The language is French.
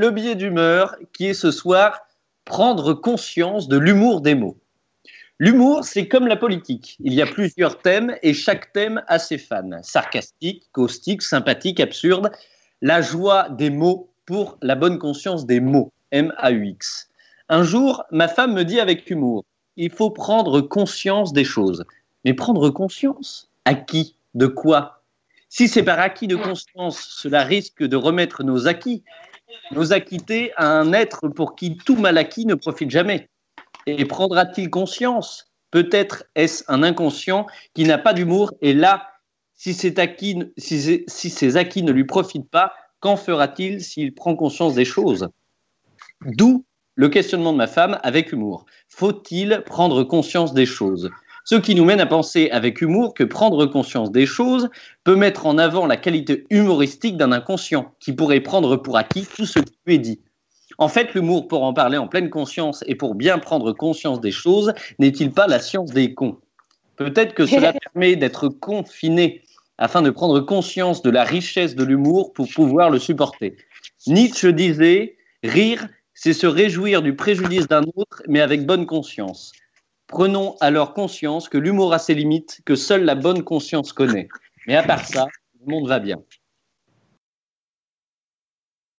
le billet d'humeur qui est ce soir prendre conscience de l'humour des mots. L'humour, c'est comme la politique. Il y a plusieurs thèmes et chaque thème a ses fans. Sarcastique, caustique, sympathique, absurde. La joie des mots pour la bonne conscience des mots. M-A-U-X. Un jour, ma femme me dit avec humour il faut prendre conscience des choses. Mais prendre conscience? À qui? De quoi? Si c'est par acquis de conscience, cela risque de remettre nos acquis, nos acquittés à un être pour qui tout mal acquis ne profite jamais. Et prendra-t-il conscience? Peut-être est-ce un inconscient qui n'a pas d'humour et là, si, si ces acquis ne lui profitent pas, qu'en fera-t-il s'il prend conscience des choses? D'où le questionnement de ma femme avec humour. Faut-il prendre conscience des choses? Ce qui nous mène à penser avec humour que prendre conscience des choses peut mettre en avant la qualité humoristique d'un inconscient qui pourrait prendre pour acquis tout ce qui lui est dit. En fait, l'humour, pour en parler en pleine conscience et pour bien prendre conscience des choses, n'est-il pas la science des cons? Peut-être que cela permet d'être confiné afin de prendre conscience de la richesse de l'humour pour pouvoir le supporter. Nietzsche disait Rire, c'est se réjouir du préjudice d'un autre, mais avec bonne conscience. Prenons alors conscience que l'humour a ses limites, que seule la bonne conscience connaît. Mais à part ça, le monde va bien.